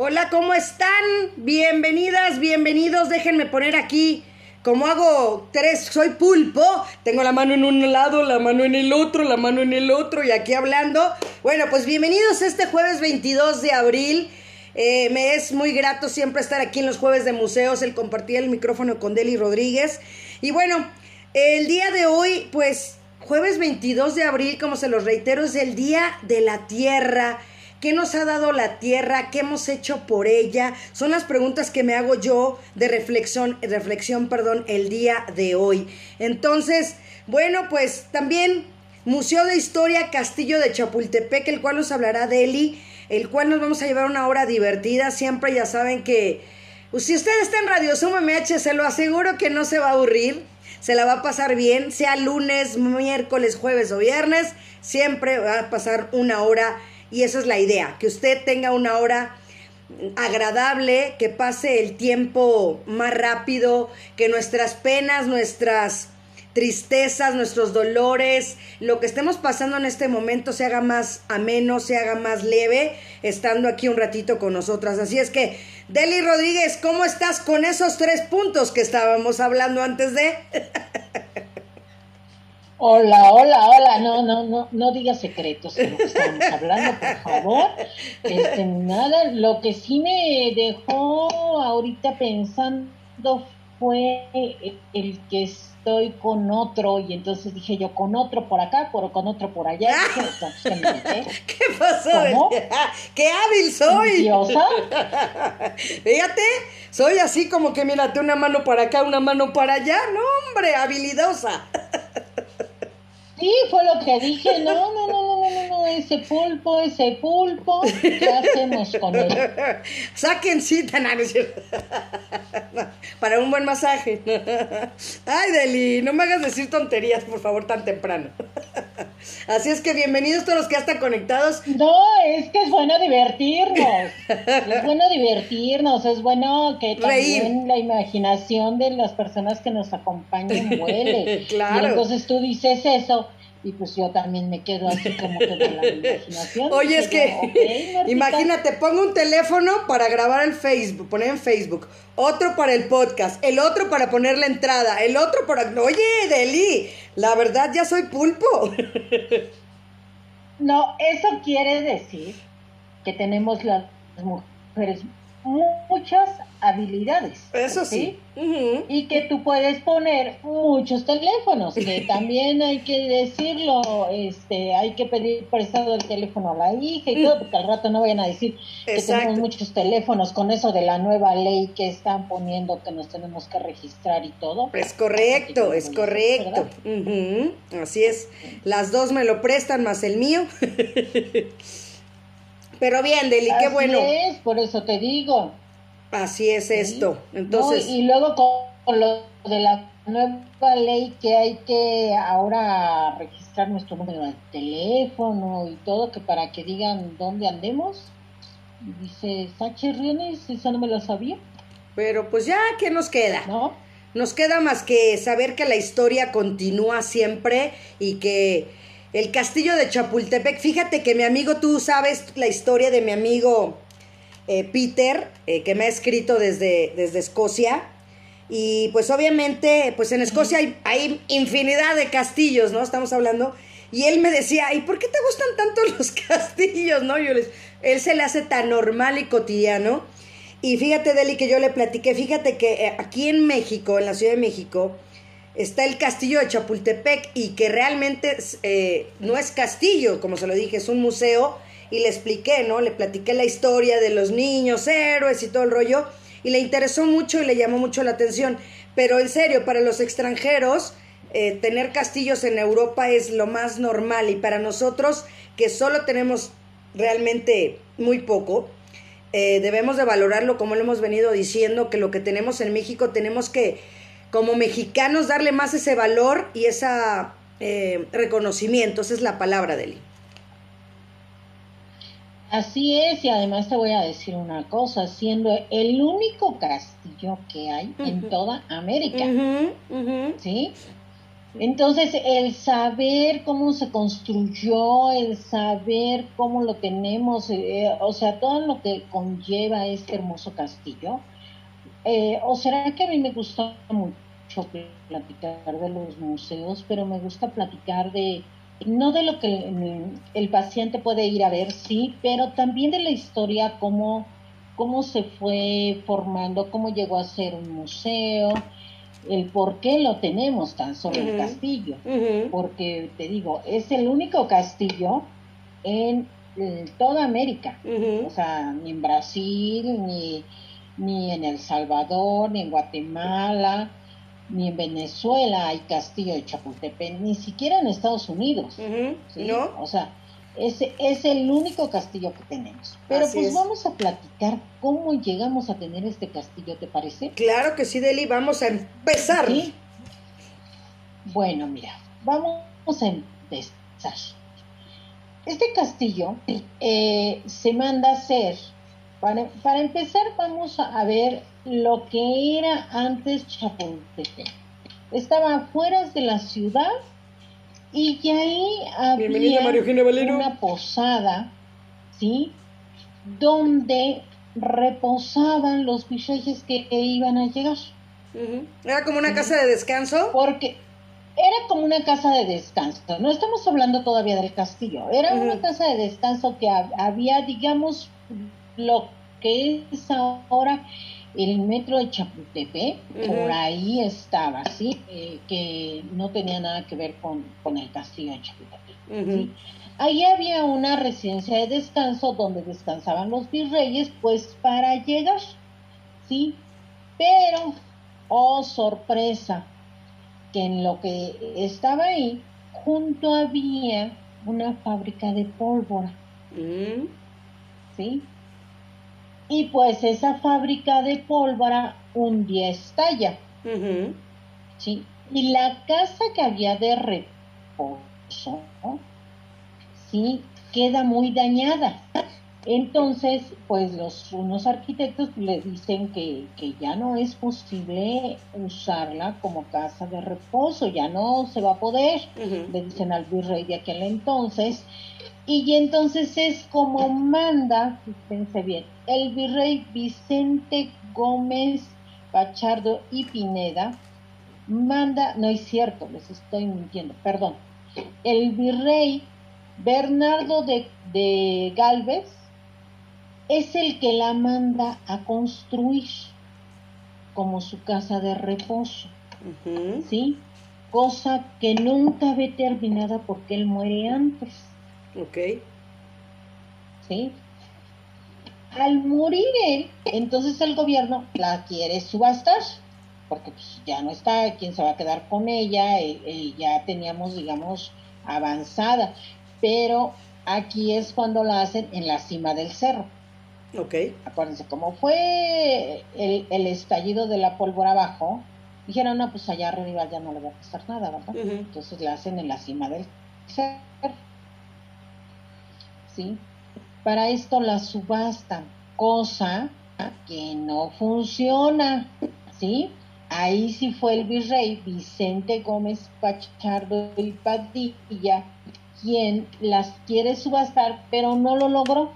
Hola, ¿cómo están? Bienvenidas, bienvenidos. Déjenme poner aquí, como hago tres, soy pulpo, tengo la mano en un lado, la mano en el otro, la mano en el otro y aquí hablando. Bueno, pues bienvenidos este jueves 22 de abril. Eh, me es muy grato siempre estar aquí en los jueves de museos, el compartir el micrófono con Deli Rodríguez. Y bueno, el día de hoy, pues jueves 22 de abril, como se los reitero, es el Día de la Tierra ¿Qué nos ha dado la tierra? ¿Qué hemos hecho por ella? Son las preguntas que me hago yo de reflexión, reflexión, perdón, el día de hoy. Entonces, bueno, pues también Museo de Historia Castillo de Chapultepec, el cual nos hablará de Eli, el cual nos vamos a llevar una hora divertida. Siempre ya saben que pues, si usted está en Radio Suma MH, se lo aseguro que no se va a aburrir. Se la va a pasar bien, sea lunes, miércoles, jueves o viernes, siempre va a pasar una hora y esa es la idea, que usted tenga una hora agradable, que pase el tiempo más rápido, que nuestras penas, nuestras tristezas, nuestros dolores, lo que estemos pasando en este momento se haga más ameno, se haga más leve, estando aquí un ratito con nosotras. Así es que, Deli Rodríguez, ¿cómo estás con esos tres puntos que estábamos hablando antes de? Hola, hola, hola, no, no, no, no digas secretos de lo que estamos hablando, por favor. Este, nada, lo que sí me dejó ahorita pensando fue el que estoy con otro y entonces dije yo con otro por acá, por con otro por allá. ¿Qué pasó? ¡Qué hábil soy! Fíjate, soy así como que mírate una mano para acá, una mano para allá. No, hombre, habilidosa. Sí, fue lo que dije. No, no, no, ese pulpo, ese pulpo. ¿Qué hacemos con él? Saquen cita, Para un buen masaje. Ay, Deli, no me hagas decir tonterías, por favor, tan temprano. Así es que bienvenidos todos los que ya están conectados. No, es que es bueno divertirnos. Es bueno divertirnos, es bueno que también la imaginación de las personas que nos acompañan vuele. Claro. Y entonces tú dices eso y pues yo también me quedo así como que de la imaginación. Oye, es que imagínate, pongo un teléfono para grabar el Facebook, poner en Facebook, otro para el podcast, el otro para poner la entrada, el otro para... Oye, Deli, la verdad ya soy pulpo. No, eso quiere decir que tenemos las mujeres muchas habilidades. Eso sí. Y que tú puedes poner muchos teléfonos, que también hay que decirlo, este, hay que pedir prestado el teléfono a la hija y todo, porque al rato no vayan a decir que tenemos muchos teléfonos con eso de la nueva ley que están poniendo que nos tenemos que registrar y todo. Es correcto, es correcto. Así es. Las dos me lo prestan más el mío. Pero bien, Deli, qué bueno. Es, por eso te digo. Así es esto. Entonces. y luego con, lo de la nueva ley que hay que ahora registrar nuestro número de teléfono y todo, que para que digan dónde andemos. Dice Sachi Riones, eso no me lo sabía. Pero pues ya, ¿qué nos queda? ¿No? Nos queda más que saber que la historia continúa siempre y que el castillo de Chapultepec, fíjate que mi amigo, tú sabes la historia de mi amigo eh, Peter, eh, que me ha escrito desde, desde Escocia. Y pues obviamente, pues en Escocia hay, infinidad de castillos, ¿no? Estamos hablando. Y él me decía, ¿y por qué te gustan tanto los castillos, no? Yo les, él se le hace tan normal y cotidiano. Y fíjate, Deli, que yo le platiqué, fíjate que eh, aquí en México, en la Ciudad de México, está el castillo de Chapultepec y que realmente eh, no es castillo, como se lo dije, es un museo y le expliqué, ¿no? Le platiqué la historia de los niños, héroes y todo el rollo y le interesó mucho y le llamó mucho la atención. Pero en serio, para los extranjeros, eh, tener castillos en Europa es lo más normal y para nosotros que solo tenemos realmente muy poco, eh, debemos de valorarlo como lo hemos venido diciendo, que lo que tenemos en México tenemos que como mexicanos darle más ese valor y ese eh, reconocimiento. Esa es la palabra, Deli. Así es, y además te voy a decir una cosa, siendo el único castillo que hay en toda América, ¿sí? Entonces, el saber cómo se construyó, el saber cómo lo tenemos, eh, o sea, todo lo que conlleva este hermoso castillo, eh, o será que a mí me gusta mucho platicar de los museos, pero me gusta platicar de, no de lo que el paciente puede ir a ver, sí, pero también de la historia, cómo, cómo se fue formando, cómo llegó a ser un museo, el por qué lo tenemos tan solo el castillo. Porque te digo, es el único castillo en, toda América. O sea, ni en Brasil, ni, ni en El Salvador, ni en Guatemala, ni en Venezuela hay castillo de Chapultepec, ni siquiera en Estados Unidos. ¿No? O sea, ese es el único castillo que tenemos. Pero pues vamos a platicar cómo llegamos a tener este castillo, ¿te parece? Claro que sí, Deli, vamos a empezar. Bueno, mira, vamos a empezar. Este castillo eh, se manda a hacer, para, para empezar vamos a ver lo que era antes Chapultepec. Estaba afuera de la ciudad y ahí había una posada, ¿sí? Donde reposaban los virreyes que iban a llegar. Era como una casa de descanso. Porque era como una casa de descanso. No estamos hablando todavía del castillo. Era una casa de descanso que había, digamos, lo que es ahora el metro de Chapultepec, por ahí estaba, ¿sí? Eh, que no tenía nada que ver con, el castillo de Chapultepec. Ahí había una residencia de descanso donde descansaban los virreyes, pues para llegar, ¿sí? Pero, oh sorpresa, que en lo que estaba ahí, junto había una fábrica de pólvora, ¿sí? Y pues esa fábrica de pólvora un día estalla. ¿sí? Y la casa que había de reposo, ¿sí? Queda muy dañada. Entonces, pues los unos arquitectos le dicen que, que, ya no es posible usarla como casa de reposo, ya no se va a poder, le dicen al virrey de aquel entonces, y entonces es como manda, fíjense bien, el virrey Vicente Gómez Pachardo y Pineda, manda, no es cierto, les estoy mintiendo, perdón, el virrey Bernardo de, de Galvez es el que la manda a construir como su casa de reposo, ¿sí? Cosa que nunca ve terminada porque él muere antes. Ok. ¿Sí? Al morir él, entonces el gobierno la quiere subastar, porque pues, ya no está, quién se va a quedar con ella, eh, eh, ya teníamos, digamos, avanzada, pero aquí es cuando la hacen en la cima del cerro. Ok. Acuérdense, como fue el, el estallido de la pólvora abajo, dijeron, no, pues allá arriba ya no le va a pasar nada, ¿verdad? Entonces la hacen en la cima del cerro. Para esto la subasta, cosa que no funciona, ¿sí? Ahí sí fue el virrey Vicente Gómez Pachardo y Padilla quien las quiere subastar, pero no lo logró,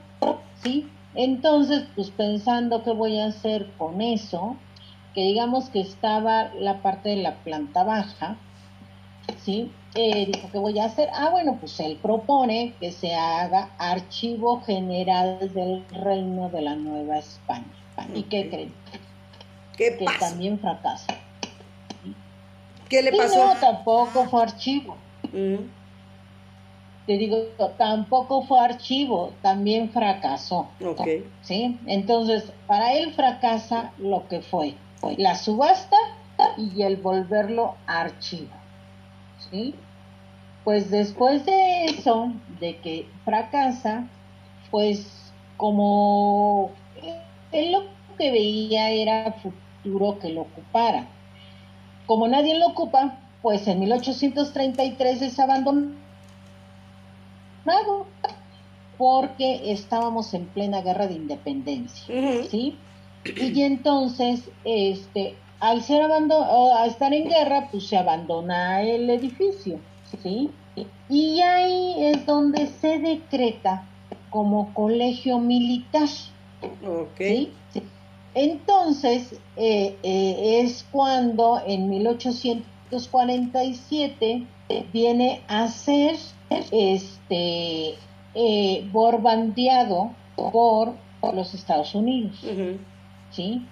¿sí? Entonces, pues pensando qué voy a hacer con eso, que digamos que estaba la parte de la planta baja, ¿sí? Eh, dijo, ¿qué voy a hacer? Ah, bueno, pues él propone que se haga archivo general del reino de la Nueva España. ¿Y qué creen? ¿Qué que también fracasa. ¿Qué le pasó? no, tampoco fue archivo. Mm. Te digo, tampoco fue archivo, también fracasó. Okay. ¿Sí? Entonces, para él fracasa lo que fue la subasta y el volverlo archivo. ¿Sí? Pues después de eso, de que fracasa, pues como él lo que veía era futuro que lo ocupara. Como nadie lo ocupa, pues en 1833 es abandonado porque estábamos en plena guerra de independencia, ¿sí? Y entonces, este, al ser abandonado, a estar en guerra, pues se abandona el edificio, ¿sí? Y ahí es donde se decreta como colegio militar. ¿sí? Entonces, eh, eh, es cuando en 1847 viene a ser este eh, borbandeado por, los Estados Unidos. ¿sí?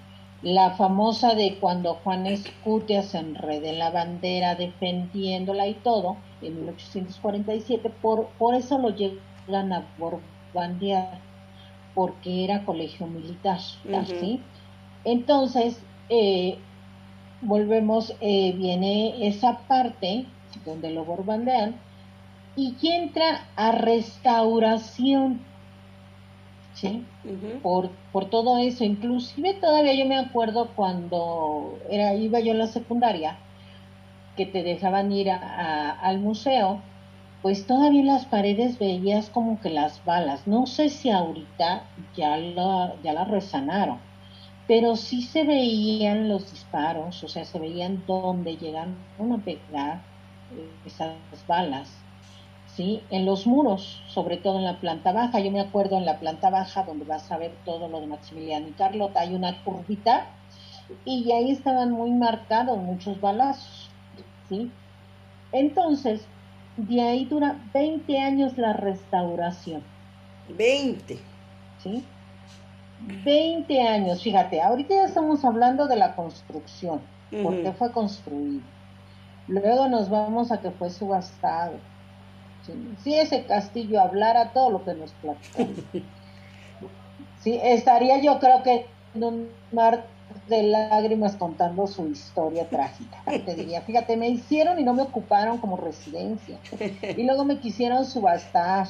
La famosa de cuando Juan Escutia se enrede la bandera defendiéndola y todo, en 1847, por, por eso lo llegan a borbandear, porque era colegio militar. ¿sí? Entonces, eh, volvemos, eh, viene esa parte donde lo borbandean y entra a restauración. ¿Sí? por, por todo eso, inclusive todavía yo me acuerdo cuando era, iba yo en la secundaria, que te dejaban ir al museo, pues todavía en las paredes veías como que las balas. No sé si ahorita ya la, ya la resanaron, pero sí se veían los disparos, o sea, se veían dónde llegan a pegar esas balas, ¿sí? En los muros, sobre todo en la planta baja. Yo me acuerdo en la planta baja, donde vas a ver todo lo de Maximiliano y Carlota, hay una curvita y ahí estaban muy marcados muchos balazos, ¿sí? Entonces, de ahí dura 20 años la restauración. 20. ¿Sí? 20 años, fíjate, ahorita ya estamos hablando de la construcción, porque fue construido. Luego nos vamos a que fue subastado. Si, ese castillo hablara todo lo que nos platicamos. sí, estaría yo creo que en un mar de lágrimas contando su historia trágica. Te diría, fíjate, me hicieron y no me ocuparon como residencia. Y luego me quisieron subastar.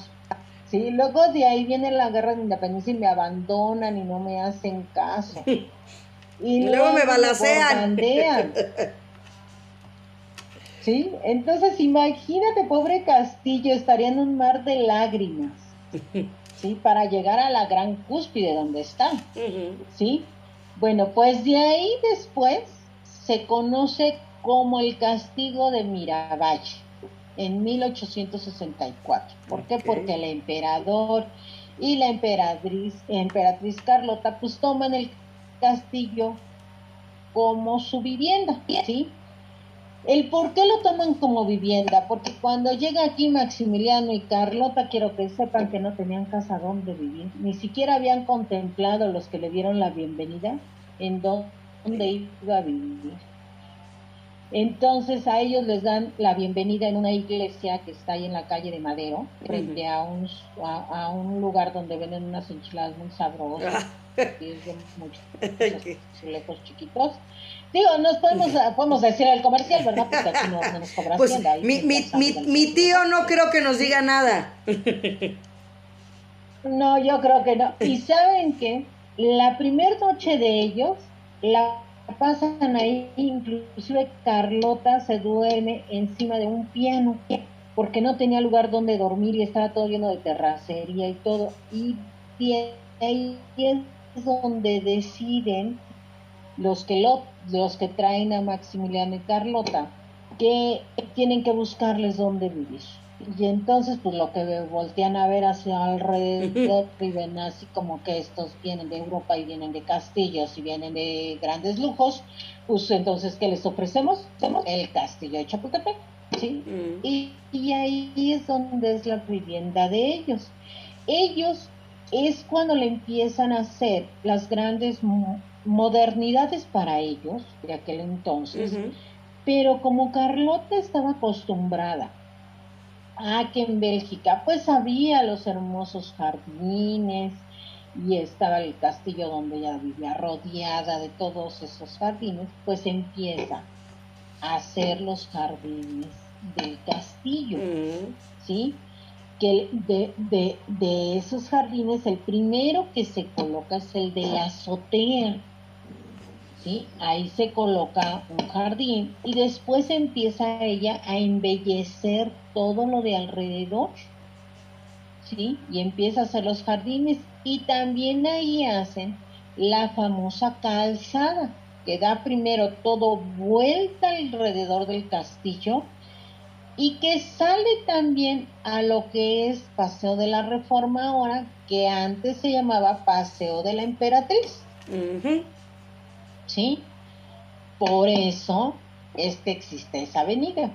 Sí, luego de ahí viene la guerra de independencia y me abandonan y no me hacen caso. Y, luego, me balacean. ¿Sí? Entonces imagínate, pobre Castillo, estaría en un mar de lágrimas. ¿Sí? Para llegar a la gran cúspide donde está. ¿Sí? Bueno, pues de ahí después se conoce como el castigo de Miravalle en 1864. ¿Por qué? Porque el emperador y la emperatriz, emperatriz Carlota pues toman el castillo como su vivienda, ¿sí? El por qué lo toman como vivienda, porque cuando llega aquí Maximiliano y Carlota, quiero que sepan que no tenían casa donde vivir, ni siquiera habían contemplado los que le dieron la bienvenida en dónde iba a vivir. Entonces a ellos les dan la bienvenida en una iglesia que está ahí en la calle de Madero, frente a, un, a, un lugar donde venden unas enchiladas muy sabrosas, ah. y es de muchos lejos chiquitos. Digo, nos podemos, podemos decir el comercial, ¿verdad? Porque aquí no, nos cobra pues, mi, mi, mi, mi tío no creo que nos diga nada. No, yo creo que no. ¿Y saben qué? La primera noche de ellos, la pasan ahí, inclusive Carlota se duerme encima de un piano porque no tenía lugar donde dormir y estaba todo lleno de terracería y todo. Y ahí es donde deciden los que, lo, los que traen a Maximiliano y Carlota que tienen que buscarles dónde vivir. Y entonces, pues lo que voltean a ver hacia alrededor y ven así como que estos vienen de Europa y vienen de castillos y vienen de grandes lujos, pues entonces, ¿qué les ofrecemos? El castillo de Chapultepec, ¿sí? Mm. y, y ahí es donde es la vivienda de ellos. Ellos es cuando le empiezan a hacer las grandes modernidades para ellos de aquel entonces, pero como Carlota estaba acostumbrada Ah, que en Bélgica pues había los hermosos jardines y estaba el castillo donde ella vivía rodeada de todos esos jardines, pues empieza a hacer los jardines del castillo. ¿sí? Que de, de, de esos jardines el primero que se coloca es el de la azotea, ¿sí? Ahí se coloca un jardín y después empieza ella a embellecer todo lo de alrededor, ¿sí? Y empieza a hacer los jardines y también ahí hacen la famosa calzada, que da primero todo vuelta alrededor del castillo y que sale también a lo que es Paseo de la Reforma ahora, que antes se llamaba Paseo de la Emperatriz. ¿Sí? Por eso es existe esa avenida.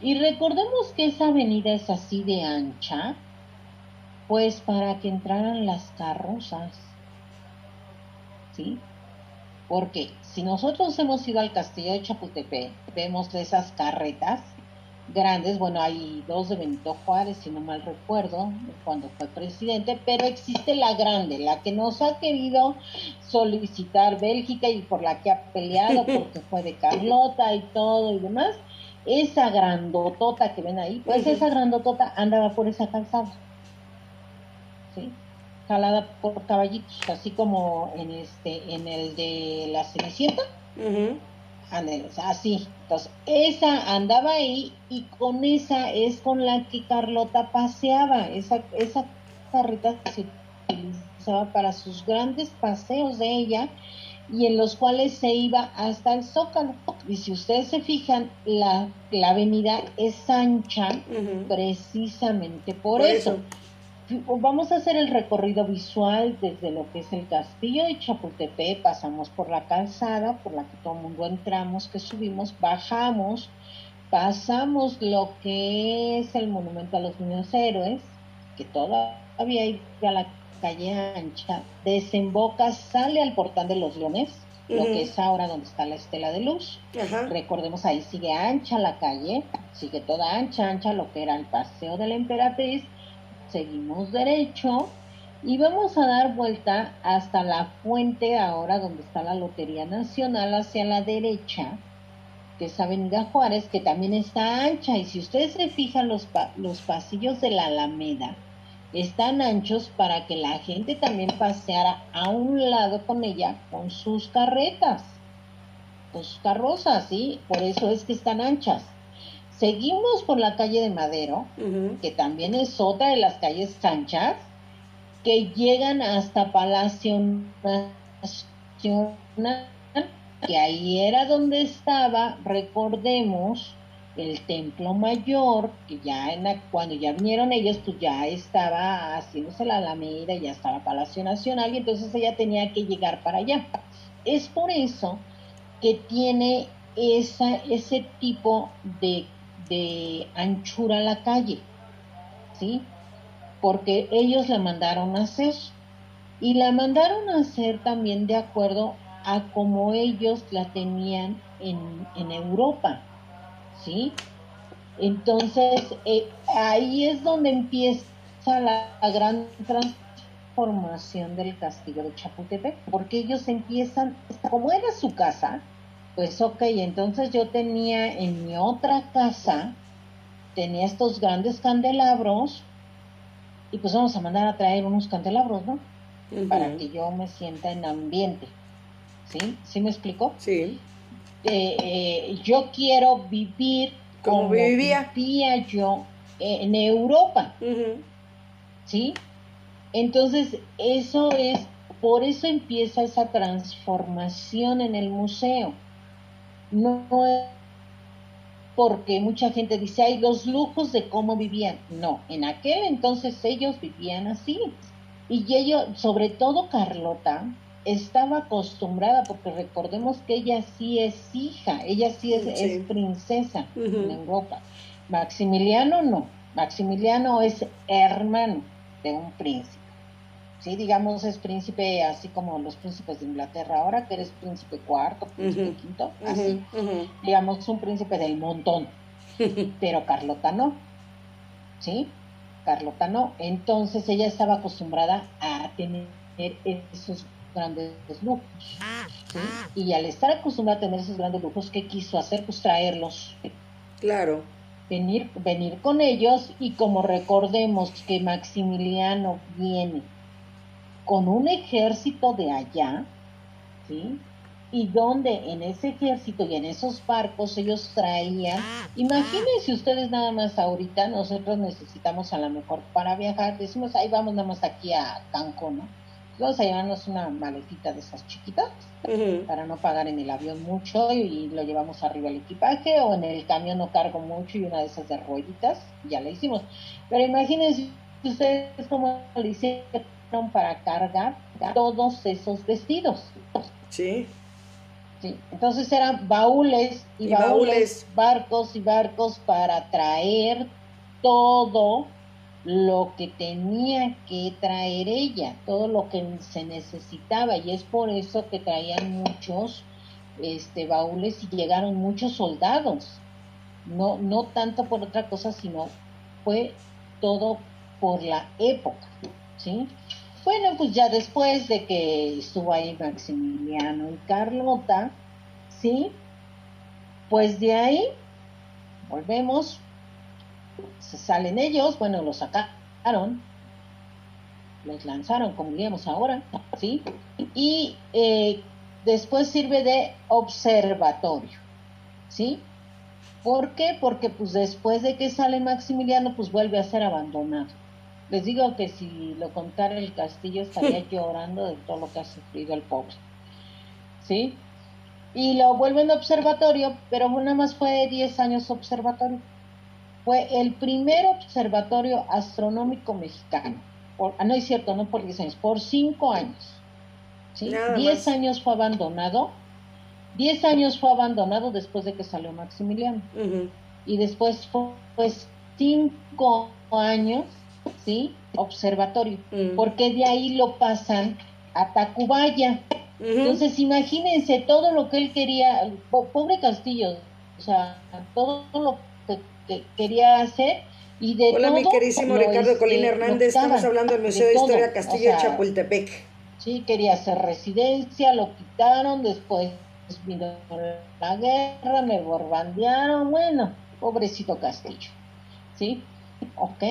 Y recordemos que esa avenida es así de ancha, pues para que entraran las carrozas. ¿Sí? Porque si nosotros hemos ido al castillo de Chapultepec, vemos esas carretas grandes, bueno, hay dos de Benito Juárez, si no mal recuerdo, cuando fue presidente, pero existe la grande, la que nos ha querido solicitar Bélgica y por la que ha peleado porque fue de Carlota y todo y demás, esa grandotota que ven ahí, pues esa grandotota andaba por esa calzada, ¿sí? Jalada por caballitos, así como en este, en el de la Cenicienta así. Entonces, esa andaba ahí y con esa es con la que Carlota paseaba. Esa, esa carreta se utilizaba para sus grandes paseos de ella y en los cuales se iba hasta el Zócalo. Y si ustedes se fijan, la, la avenida es ancha precisamente por, eso vamos a hacer el recorrido visual desde lo que es el castillo de Chapultepec, pasamos por la calzada por la que todo el mundo entramos, que subimos, bajamos, pasamos lo que es el monumento a los niños héroes, que todavía hay a la calle ancha, desemboca, sale al portal de los leones, lo que es ahora donde está la estela de luz. Recordemos ahí sigue ancha la calle, sigue toda ancha, ancha lo que era el paseo de la emperatriz seguimos derecho y vamos a dar vuelta hasta la fuente ahora donde está la Lotería Nacional hacia la derecha, que es Avenida Juárez, que también está ancha. Y si ustedes se fijan, los, los pasillos de la Alameda están anchos para que la gente también paseara a un lado con ella con sus carretas, con sus carrozas, ¿sí? Por eso es que están anchas. Seguimos por la calle de Madero, que también es otra de las calles anchas, que llegan hasta Palacio Nacional, que ahí era donde estaba, recordemos, el templo mayor, que ya en cuando ya vinieron ellos, pues ya estaba haciéndose la Alameda, ya estaba Palacio Nacional, y entonces ella tenía que llegar para allá. Es por eso que tiene esa, ese tipo de de anchura la calle, ¿sí? Porque ellos la mandaron a hacer y la mandaron a hacer también de acuerdo a como ellos la tenían en, en Europa, ¿sí? Entonces, eh, ahí es donde empieza la, la, gran transformación del castillo de Chapultepec, porque ellos empiezan, como era su casa, pues ok, entonces yo tenía en mi otra casa, tenía estos grandes candelabros y pues vamos a mandar a traer unos candelabros, ¿no? Para que yo me sienta en ambiente. ¿Sí? ¿Sí me explico? Sí. Eh, eh, yo quiero vivir como, vivía. yo en Europa. ¿Sí? Entonces, eso es, por eso empieza esa transformación en el museo no es porque mucha gente dice, hay los lujos de cómo vivían. No, en aquel entonces ellos vivían así. Y ellos, sobre todo Carlota, estaba acostumbrada, porque recordemos que ella sí es hija, ella sí es, princesa en Europa. Maximiliano no, Maximiliano es hermano de un príncipe. ¿Sí? Digamos, es príncipe así como los príncipes de Inglaterra ahora, que eres príncipe cuarto, príncipe quinto, así. Digamos, un príncipe del montón. Pero Carlota no, ¿sí? Carlota no. Entonces ella estaba acostumbrada a tener esos grandes lujos. Y al estar acostumbrada a tener esos grandes lujos, ¿qué quiso hacer? Pues traerlos. Claro. Venir, venir con ellos y como recordemos que Maximiliano viene con un ejército de allá, ¿sí? Y donde en ese ejército y en esos barcos ellos traían, imagínense ustedes nada más ahorita, nosotros necesitamos a lo mejor para viajar, decimos, ahí vamos nada más aquí a Cancún, ¿no? vamos a llevarnos una maletita de esas chiquitas para no pagar en el avión mucho y, lo llevamos arriba el equipaje o en el camión no cargo mucho y una de esas de rueditas, ya la hicimos. Pero imagínense ustedes cómo le hicieron para cargar todos esos vestidos. Sí. Sí, entonces eran baúles y, baúles, barcos y barcos para traer todo lo que tenía que traer ella, todo lo que se necesitaba y es por eso que traían muchos este baúles y llegaron muchos soldados. No no tanto por otra cosa, sino fue todo por la época, ¿sí? Bueno, pues ya después de que estuvo ahí Maximiliano y Carlota, ¿sí? Pues de ahí volvemos se salen ellos, bueno, los sacaron, los lanzaron, como diríamos ahora, ¿sí? Y eh, después sirve de observatorio, ¿sí? ¿Por qué? Porque pues después de que sale Maximiliano, pues vuelve a ser abandonado. Les digo que si lo contara el castillo estaría llorando de todo lo que ha sufrido el pobre, ¿sí? Y lo vuelven observatorio, pero nada más fue 10 años observatorio fue el primer observatorio astronómico mexicano. ah, no es cierto, no por 10 años, por 5 años. ¿sí? 10 años fue abandonado. 10 años fue abandonado después de que salió Maximiliano. Y después fue 5 pues, años, ¿sí? Observatorio. Porque de ahí lo pasan a Tacubaya. Entonces, imagínense todo lo que él quería, pobre Castillo, o sea, todo lo que quería hacer y de Hola, mi querísimo Ricardo Colín Hernández, estamos hablando del Museo de, Historia Castillo Chapultepec. Sí, quería hacer residencia, lo quitaron, después vino la guerra, me borbandearon, bueno, pobrecito Castillo, ¿sí? Ok,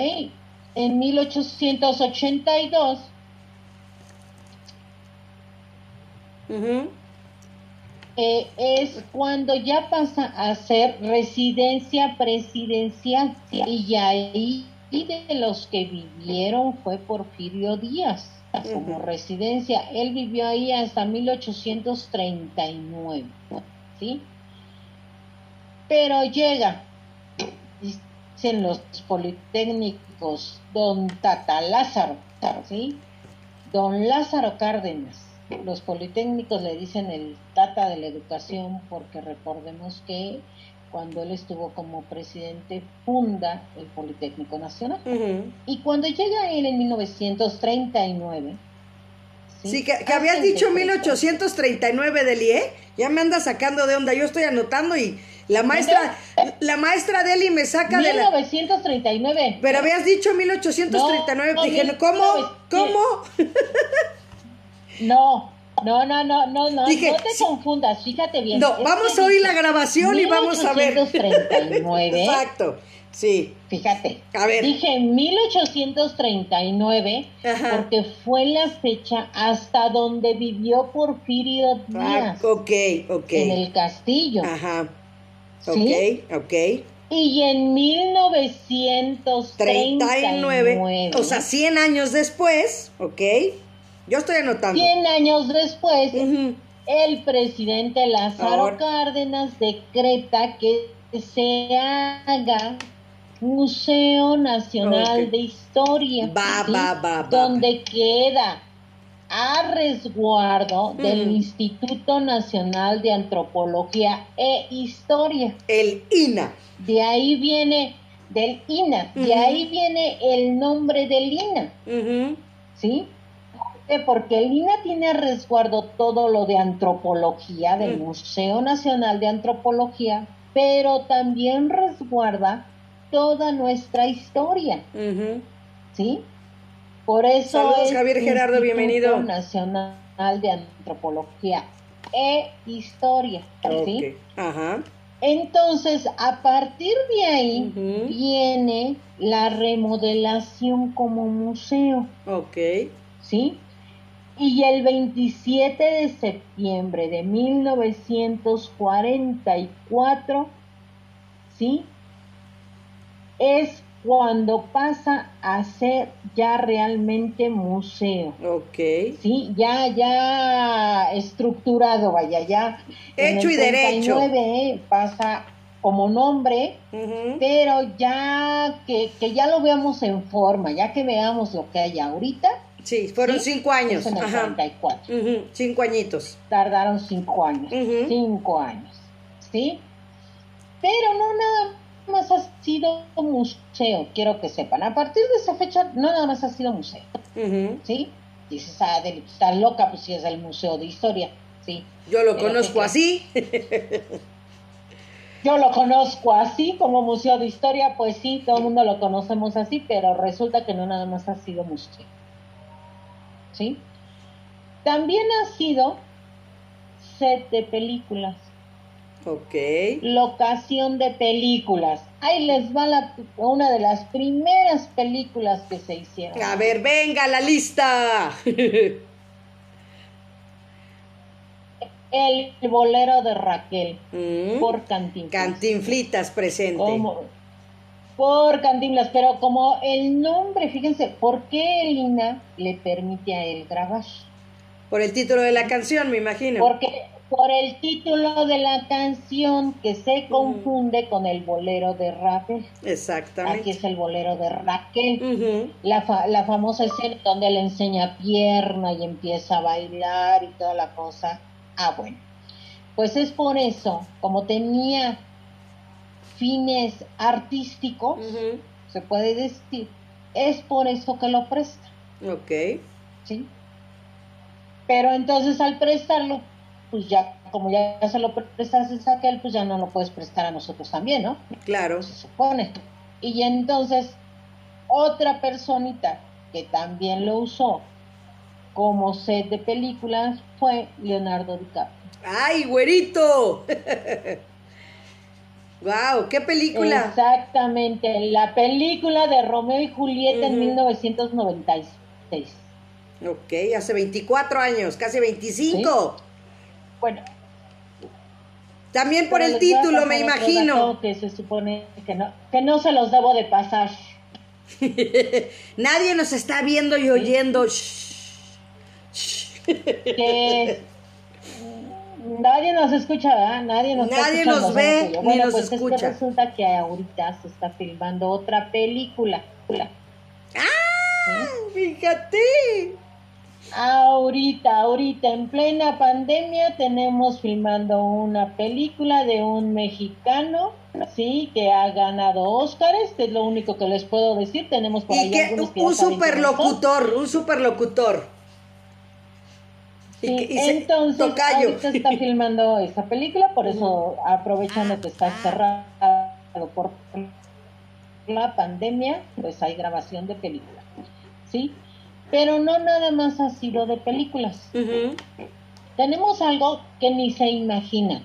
en 1882 uh eh, es cuando ya pasa a ser residencia presidencial y ya ahí y de los que vivieron fue Porfirio Díaz como residencia. Él vivió ahí hasta 1839, ¿sí? Pero llega, dicen los politécnicos, don Tata Lázaro, ¿sí? Don Lázaro Cárdenas los politécnicos le dicen el tata de la educación porque recordemos que cuando él estuvo como presidente funda el Politécnico Nacional. Y cuando llega él en 1939... Sí, que, habías dicho 1839 del IE, ya me anda sacando de onda, yo estoy anotando y la maestra, la maestra Deli me saca de la... 1939. Pero habías dicho 1839, dije, ¿cómo? ¿Cómo? No, no, no, no, no, no, no te confundas, fíjate bien. No, vamos a oír la grabación y vamos a ver. 1839. Exacto, sí. Fíjate. A ver. Dije 1839 porque fue la fecha hasta donde vivió Porfirio Díaz. Ah, ok, ok. En el castillo. Ajá. ¿Sí? Ok, ok. Y en 1939, o sea, 100 años después, ok. Yo estoy anotando. 100 años después, el presidente Lázaro Cárdenas decreta que se haga Museo Nacional de Historia, donde queda a resguardo del Instituto Nacional de Antropología e Historia. El INA. De ahí viene, del INA, de ahí viene el nombre del INA. ¿Sí? Porque el INA tiene a resguardo todo lo de antropología del mm. Museo Nacional de Antropología, pero también resguarda toda nuestra historia. ¿Sí? Por eso Saludos, Javier Gerardo, bienvenido. Nacional de Antropología e Historia. ¿sí? Ajá. Entonces, a partir de ahí viene la remodelación como museo. Ok. ¿Sí? Y el 27 de septiembre de 1944, ¿sí? Es cuando pasa a ser ya realmente museo. Ok. Sí, ya, ya estructurado, vaya, ya. Hecho y derecho. pasa como nombre, pero ya que, que, ya lo veamos en forma, ya que veamos lo que hay ahorita. Sí, fueron cinco años. en el Ajá. Cinco añitos. Tardaron cinco años. Cinco años. ¿Sí? Pero no nada más ha sido museo, quiero que sepan. A partir de esa fecha, no nada más ha sido museo. ¿Sí? Dices, ah, está loca, pues si es el Museo de Historia. Sí. Yo lo conozco así. Yo lo conozco así, como Museo de Historia, pues sí, todo el mundo lo conocemos así, pero resulta que no nada más ha sido museo. ¿Sí? También ha sido set de películas. Ok. Locación de películas. Ahí les va la, una de las primeras películas que se hicieron. A ver, venga la lista. El bolero de Raquel mm. por Cantinflas. Cantinflitas presente. por Cantinflas, pero como el nombre, fíjense, ¿por qué Lina le permite a él grabar? Por el título de la canción, me imagino. Porque por el título de la canción que se confunde con el bolero de Raquel. Exactamente. Aquí es el bolero de Raquel. la, la famosa escena donde él enseña pierna y empieza a bailar y toda la cosa. Ah, bueno. Pues es por eso, como tenía fines artísticos, se puede decir, es por eso que lo presta. Ok. ¿Sí? Pero entonces al prestarlo, pues ya, como ya se lo prestaste a aquel, pues ya no lo puedes prestar a nosotros también, ¿no? Claro. Se supone. Y entonces, otra personita que también lo usó como set de películas fue Leonardo DiCaprio. ¡Ay, güerito! ¡Wow! ¿Qué película? Exactamente, la película de Romeo y Julieta en 1996. Ok, hace 24 años, casi 25. Bueno. También por el título, me imagino. Que se supone que no, que no se los debo de pasar. Nadie nos está viendo y oyendo que nadie nos escucha, ¿verdad? Nadie nos, nadie nos ve ni nos pues escucha. Es que resulta que ahorita se está filmando otra película. ¡Ah! Fíjate. Ahorita, ahorita, en plena pandemia, tenemos filmando una película de un mexicano, sí, que ha ganado Óscares, es lo único que les puedo decir. Tenemos por ahí que, un superlocutor, un superlocutor. Sí, entonces ahorita está filmando esa película, por eso aprovechando que está cerrado por la pandemia, pues hay grabación de películas, ¿sí? Pero no nada más ha sido de películas. Tenemos algo que ni se imagina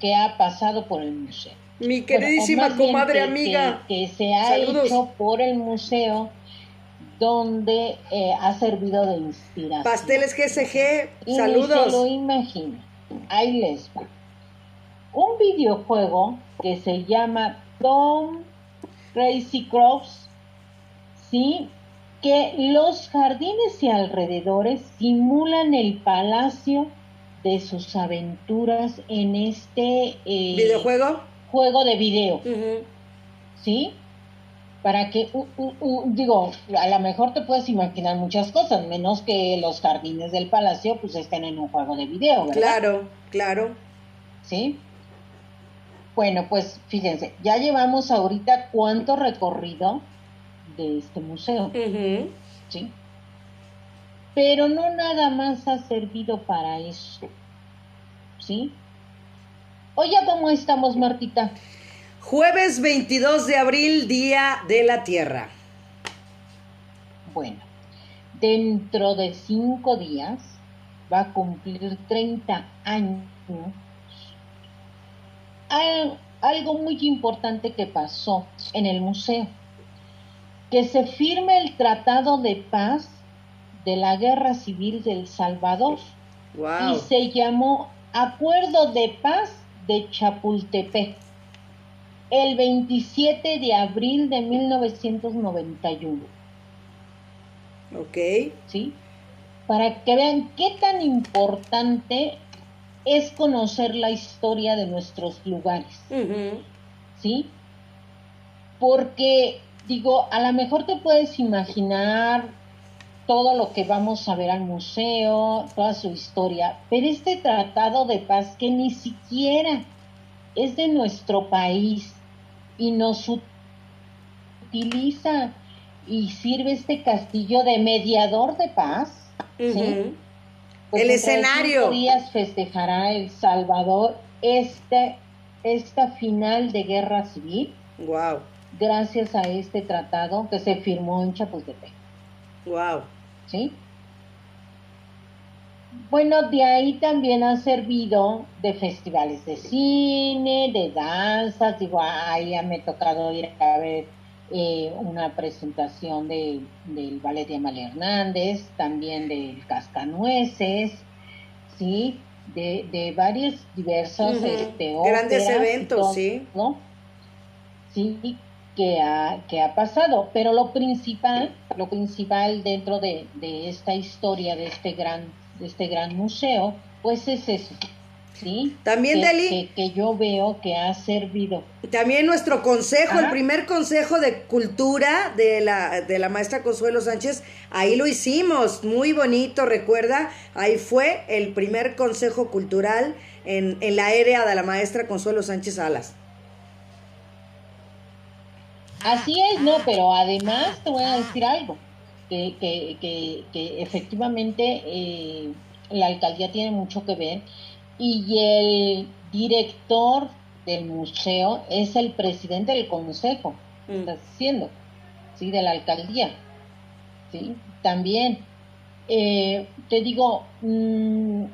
que ha pasado por el museo. Mi queridísima comadre amiga. Que, se ha hecho por el museo donde eh, ha servido de inspiración. Pasteles GSG, saludos. Y se lo imagina. Ahí les va. Un videojuego que se llama Tom Crazy Cross, ¿sí? Que los jardines y alrededores simulan el palacio de sus aventuras en este eh, videojuego juego de video, ¿sí? para que, digo, a lo mejor te puedes imaginar muchas cosas, menos que los jardines del palacio pues estén en un juego de video, ¿verdad? Claro, claro. ¿Sí? Bueno, pues fíjense, ya llevamos ahorita cuánto recorrido de este museo, ¿sí? Pero no nada más ha servido para eso, ¿sí? Oye, ¿cómo estamos, Martita? Jueves 22 de abril, Día de la Tierra. Bueno, dentro de cinco días va a cumplir 30 años. algo muy importante que pasó en el museo, que se firme el Tratado de Paz de la Guerra Civil del Salvador y se llamó Acuerdo de Paz de Chapultepec. el 27 de abril de 1991. Ok. ¿Sí? Para que vean qué tan importante es conocer la historia de nuestros lugares. ¿Sí? Porque, digo, a lo mejor te puedes imaginar todo lo que vamos a ver al museo, toda su historia, pero este tratado de paz que ni siquiera es de nuestro país y nos utiliza y sirve este castillo de mediador de paz, ¿sí? Pues el escenario. días festejará El Salvador este, esta final de guerra civil. Wow. Gracias a este tratado que se firmó en Chapultepec. Wow. ¿Sí? Bueno, de ahí también ha servido de festivales de cine, de danzas, digo, ahí me ha tocado ir a ver eh, una presentación de, del ballet de Amalia Hernández, también del Cascanueces, ¿sí? De, de varios diversos este, grandes eventos, sí. ¿no? Sí, que ha, que ha pasado. Pero lo principal, lo principal dentro de, de esta historia, de este gran, de este gran museo, pues es eso, ¿sí? También, que, Deli. Que, yo veo que ha servido. También nuestro consejo, el primer consejo de cultura de la, de la maestra Consuelo Sánchez, ahí lo hicimos, muy bonito, recuerda, ahí fue el primer consejo cultural en, en la aérea de la maestra Consuelo Sánchez Alas. Así es, no, pero además te voy a decir algo, que, que, que, que efectivamente eh, la alcaldía tiene mucho que ver y el director del museo es el presidente del consejo, mm. estás diciendo, ¿sí? De la alcaldía, ¿sí? También, eh, te digo, mm,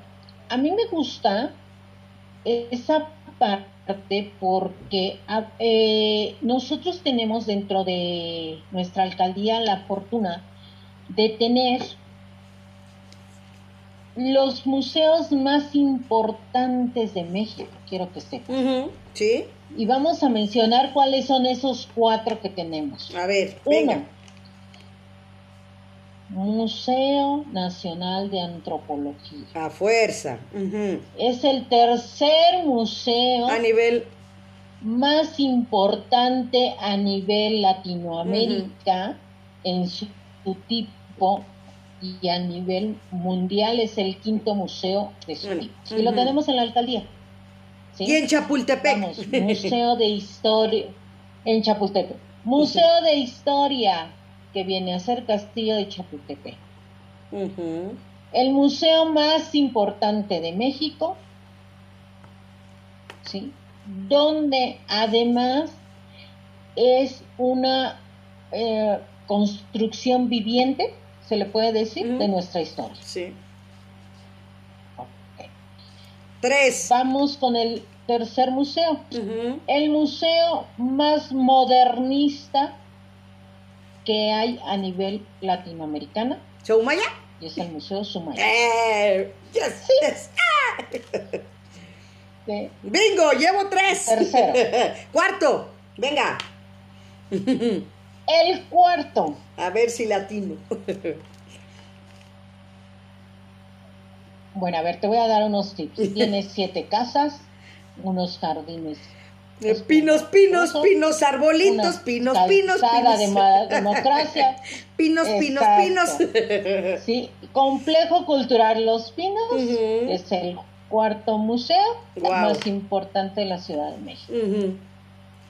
a mí me gusta esa parte porque eh, nosotros tenemos dentro de nuestra alcaldía la fortuna de tener los museos más importantes de México, quiero que sepan. Sí. Y vamos a mencionar cuáles son esos cuatro que tenemos. A ver, venga. Museo Nacional de Antropología. A fuerza. Es el tercer museo a nivel más importante a nivel Latinoamérica en su tipo y a nivel mundial es el quinto museo de su tipo. Y lo tenemos en la alcaldía. Y en Chapultepec. museo de Historia. En Chapultepec. Museo de Historia, que viene a ser Castillo de Chapultepec. El museo más importante de México, ¿sí? donde además es una eh, construcción viviente se le puede decir, de nuestra historia. Sí. Tres. Vamos con el tercer museo. El museo más modernista que hay a nivel latinoamericano. ¿Sumaya? Y es el Museo Sumaya. Eh, yes, Bingo, llevo tres. Tercero. Cuarto, venga. El cuarto. A ver si latino. Bueno, a ver, te voy a dar unos tips. Tienes siete casas, unos jardines. Pinos, pinos, pinos, arbolitos, pinos, pinos, pinos. de democracia. pinos, pinos, pinos. Sí, complejo cultural Los Pinos es el cuarto museo más importante de la Ciudad de México.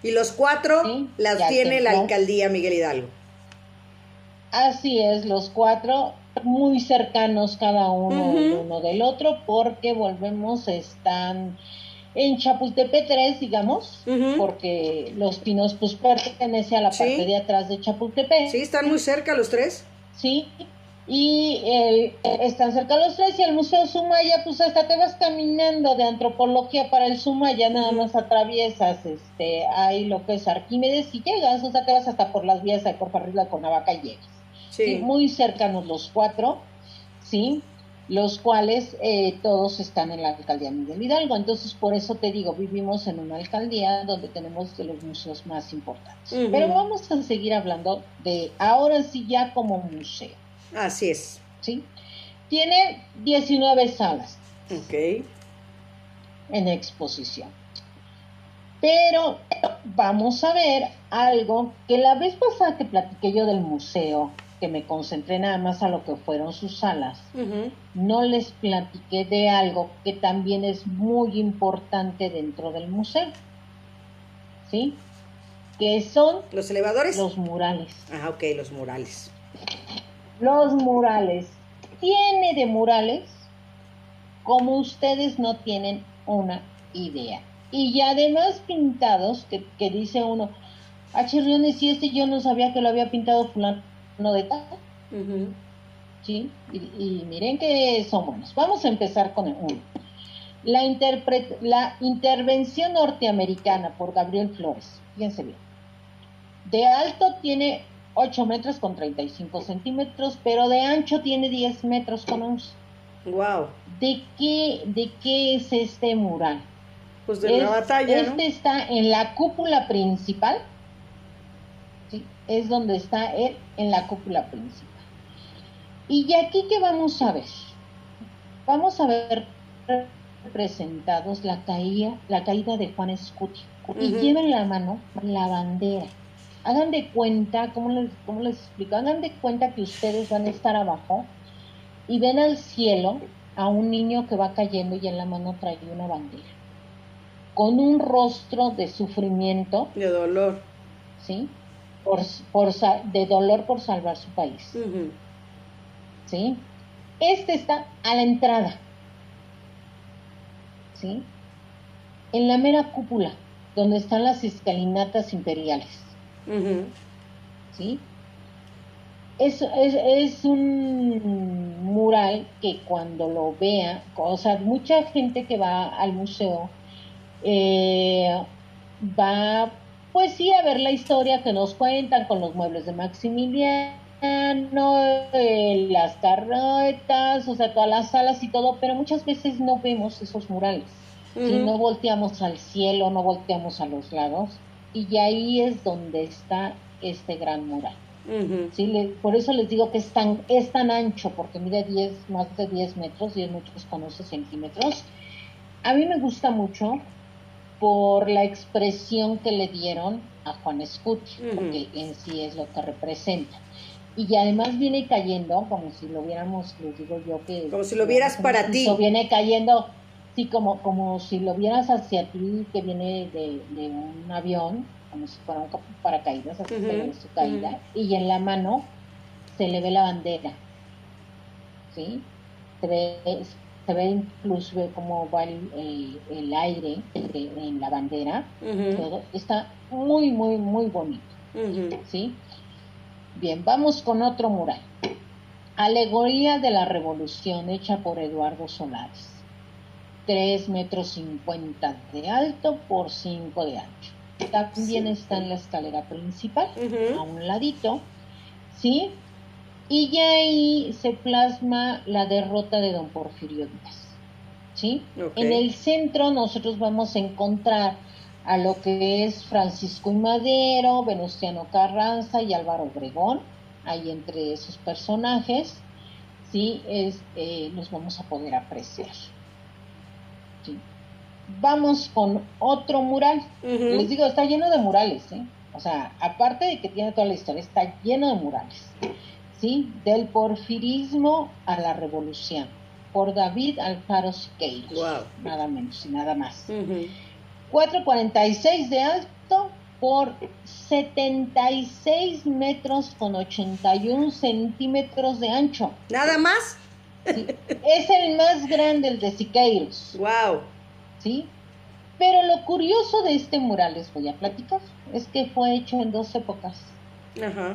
Y los cuatro las tiene la alcaldía Miguel Hidalgo. Así es, los cuatro muy cercanos cada uno uno del otro porque volvemos, están en Chapultepec 3, digamos, porque Los Pinos pues pertenece a la parte de atrás de Chapultepec. Sí, están muy cerca los tres. Sí, y eh, están cerca los tres y el Museo Sumaya, pues hasta te vas caminando de antropología para el Sumaya, nada más atraviesas, este, ahí lo que es Arquímedes y llegas, o sea, te vas hasta por las vías de Corfarrila con Navaca y llegas. Sí. Muy cercanos los cuatro, ¿sí? Los cuales eh, todos están en la alcaldía Miguel Hidalgo. Entonces, por eso te digo, vivimos en una alcaldía donde tenemos de los museos más importantes. Pero vamos a seguir hablando de ahora sí ya como museo. Así es. ¿Sí? Tiene 19 salas. Ok. En exposición. Pero vamos a ver algo que la vez pasada que platiqué yo del museo, que me concentré nada más a lo que fueron sus salas, no les platiqué de algo que también es muy importante dentro del museo. ¿Sí? Que son... ¿Los elevadores? Los murales. Ah, ok, los murales. Los murales. Tiene de murales como ustedes no tienen una idea. Y además pintados, que, que dice uno, ah, chirriones, y este yo no sabía que lo había pintado fulano de tal. ¿Sí? Y, miren que son buenos. Vamos a empezar con el uno. La, la intervención norteamericana por Gabriel Flores. Fíjense bien. De alto tiene 8 metros con 35 centímetros, pero de ancho tiene 10 metros con 11. Wow. ¿De qué, ¿De qué es este mural? Pues de la batalla. Este está en la cúpula principal. Es donde está él en la cúpula principal. Y aquí que vamos a ver. Vamos a ver representados la caída, la caída de Juan Escuti. Y lleven la mano la bandera. Hagan de cuenta, ¿cómo les, ¿cómo les explico? Hagan de cuenta que ustedes van a estar abajo y ven al cielo a un niño que va cayendo y en la mano trae una bandera con un rostro de sufrimiento. De dolor. ¿Sí? Por, por, de dolor por salvar su país. ¿Sí? Este está a la entrada. ¿Sí? En la mera cúpula, donde están las escalinatas imperiales. ¿Sí? Es, es, es, un mural que cuando lo vea, o sea, mucha gente que va al museo eh, va pues sí a ver la historia que nos cuentan con los muebles de Maximiliano, eh, las carretas, o sea, todas las salas y todo, pero muchas veces no vemos esos murales. Si no volteamos al cielo, no volteamos a los lados, y ahí es donde está este gran mural. por eso les digo que es tan, es tan ancho, porque mide 10, más de 10 metros, y muchos conocen centímetros. A mí me gusta mucho, por la expresión que le dieron a Juan Escuti, porque en sí es lo que representa. Y además viene cayendo, como si lo viéramos, les digo yo que... Como si lo vieras para ti. Viene cayendo, sí, como, como si lo vieras hacia ti, que viene de, un avión, como si fuera un paracaídas, así su caída, y en la mano se le ve la bandera, ¿sí? Ve, se ve incluso cómo va el, aire en la bandera, todo está muy, muy, muy bonito, ¿sí? Bien, vamos con otro mural. Alegoría de la Revolución hecha por Eduardo Solares. 3 metros 50 de alto por 5 de ancho. También está en la escalera principal, a un ladito, ¿sí? Y ya ahí se plasma la derrota de don Porfirio Díaz. ¿sí? En el centro nosotros vamos a encontrar a lo que es Francisco y Madero, Venustiano Carranza y Álvaro Obregón, ahí entre esos personajes, ¿sí? Es, eh, los vamos a poder apreciar. Vamos con otro mural. Les digo, está lleno de murales, ¿eh? O sea, aparte de que tiene toda la historia, está lleno de murales. ¿Sí? Del porfirismo a la revolución, por David Alfaro Siqueiros, nada menos y nada más. 4.46 de alto por 76 metros con 81 centímetros de ancho. ¿Nada más? Es el más grande, el de Siqueiros. Wow. ¿Sí? Pero lo curioso de este mural, les voy a platicar, es que fue hecho en dos épocas. Ajá.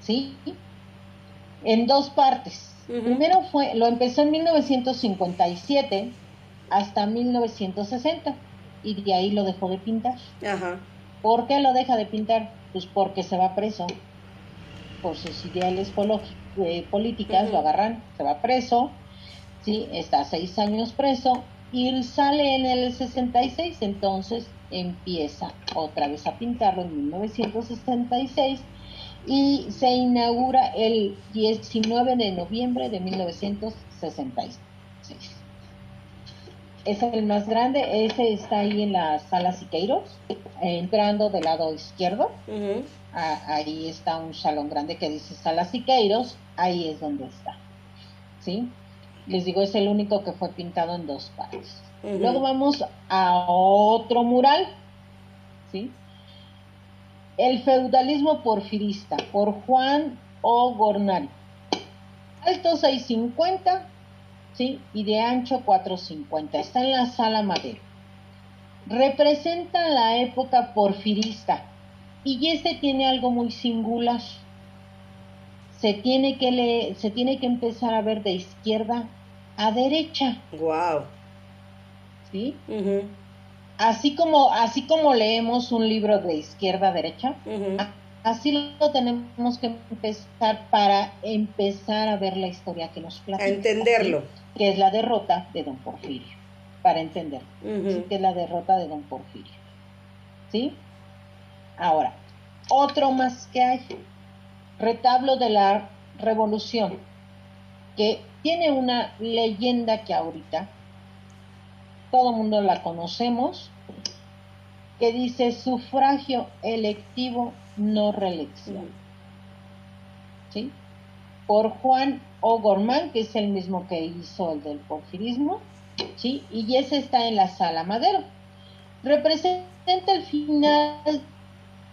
¿Sí? En dos partes. Primero fue, lo empezó en 1957 hasta 1960 y de ahí lo dejó de pintar. Ajá. ¿Por qué lo deja de pintar? Pues porque se va preso por sus ideales eh, políticas, lo agarran, se va preso, ¿sí? Está seis años preso y sale en el 66, entonces empieza otra vez a pintarlo en 1966 y se inaugura el 19 de noviembre de 1966. Es el más grande, ese está ahí en la sala Siqueiros, entrando del lado izquierdo. ahí está un salón grande que dice sala Siqueiros, ahí es donde está. ¿Sí? Les digo, es el único que fue pintado en dos partes. Luego vamos a otro mural, ¿sí? El feudalismo porfirista, por Juan O. Gornari. Alto 650, ¿sí? Y de ancho 450. Está en la sala Madero. Representa la época porfirista. Y este tiene algo muy singular. Se tiene que, se tiene que empezar a ver de izquierda a derecha. Wow. ¿Sí? Así como así como leemos un libro de izquierda a derecha, así lo tenemos que empezar para empezar a ver la historia que nos platica. A entenderlo. Que es la derrota de Don Porfirio, para entenderlo. Que es la derrota de Don Porfirio. ¿Sí? Ahora, otro más que hay. Retablo de la Revolución, que tiene una leyenda que ahorita todo el mundo la conocemos, que dice sufragio electivo, no reelección. ¿Sí? Por Juan O'Gorman, que es el mismo que hizo el del porfirismo, ¿sí? Y ese está en la sala Madero. Representa el final,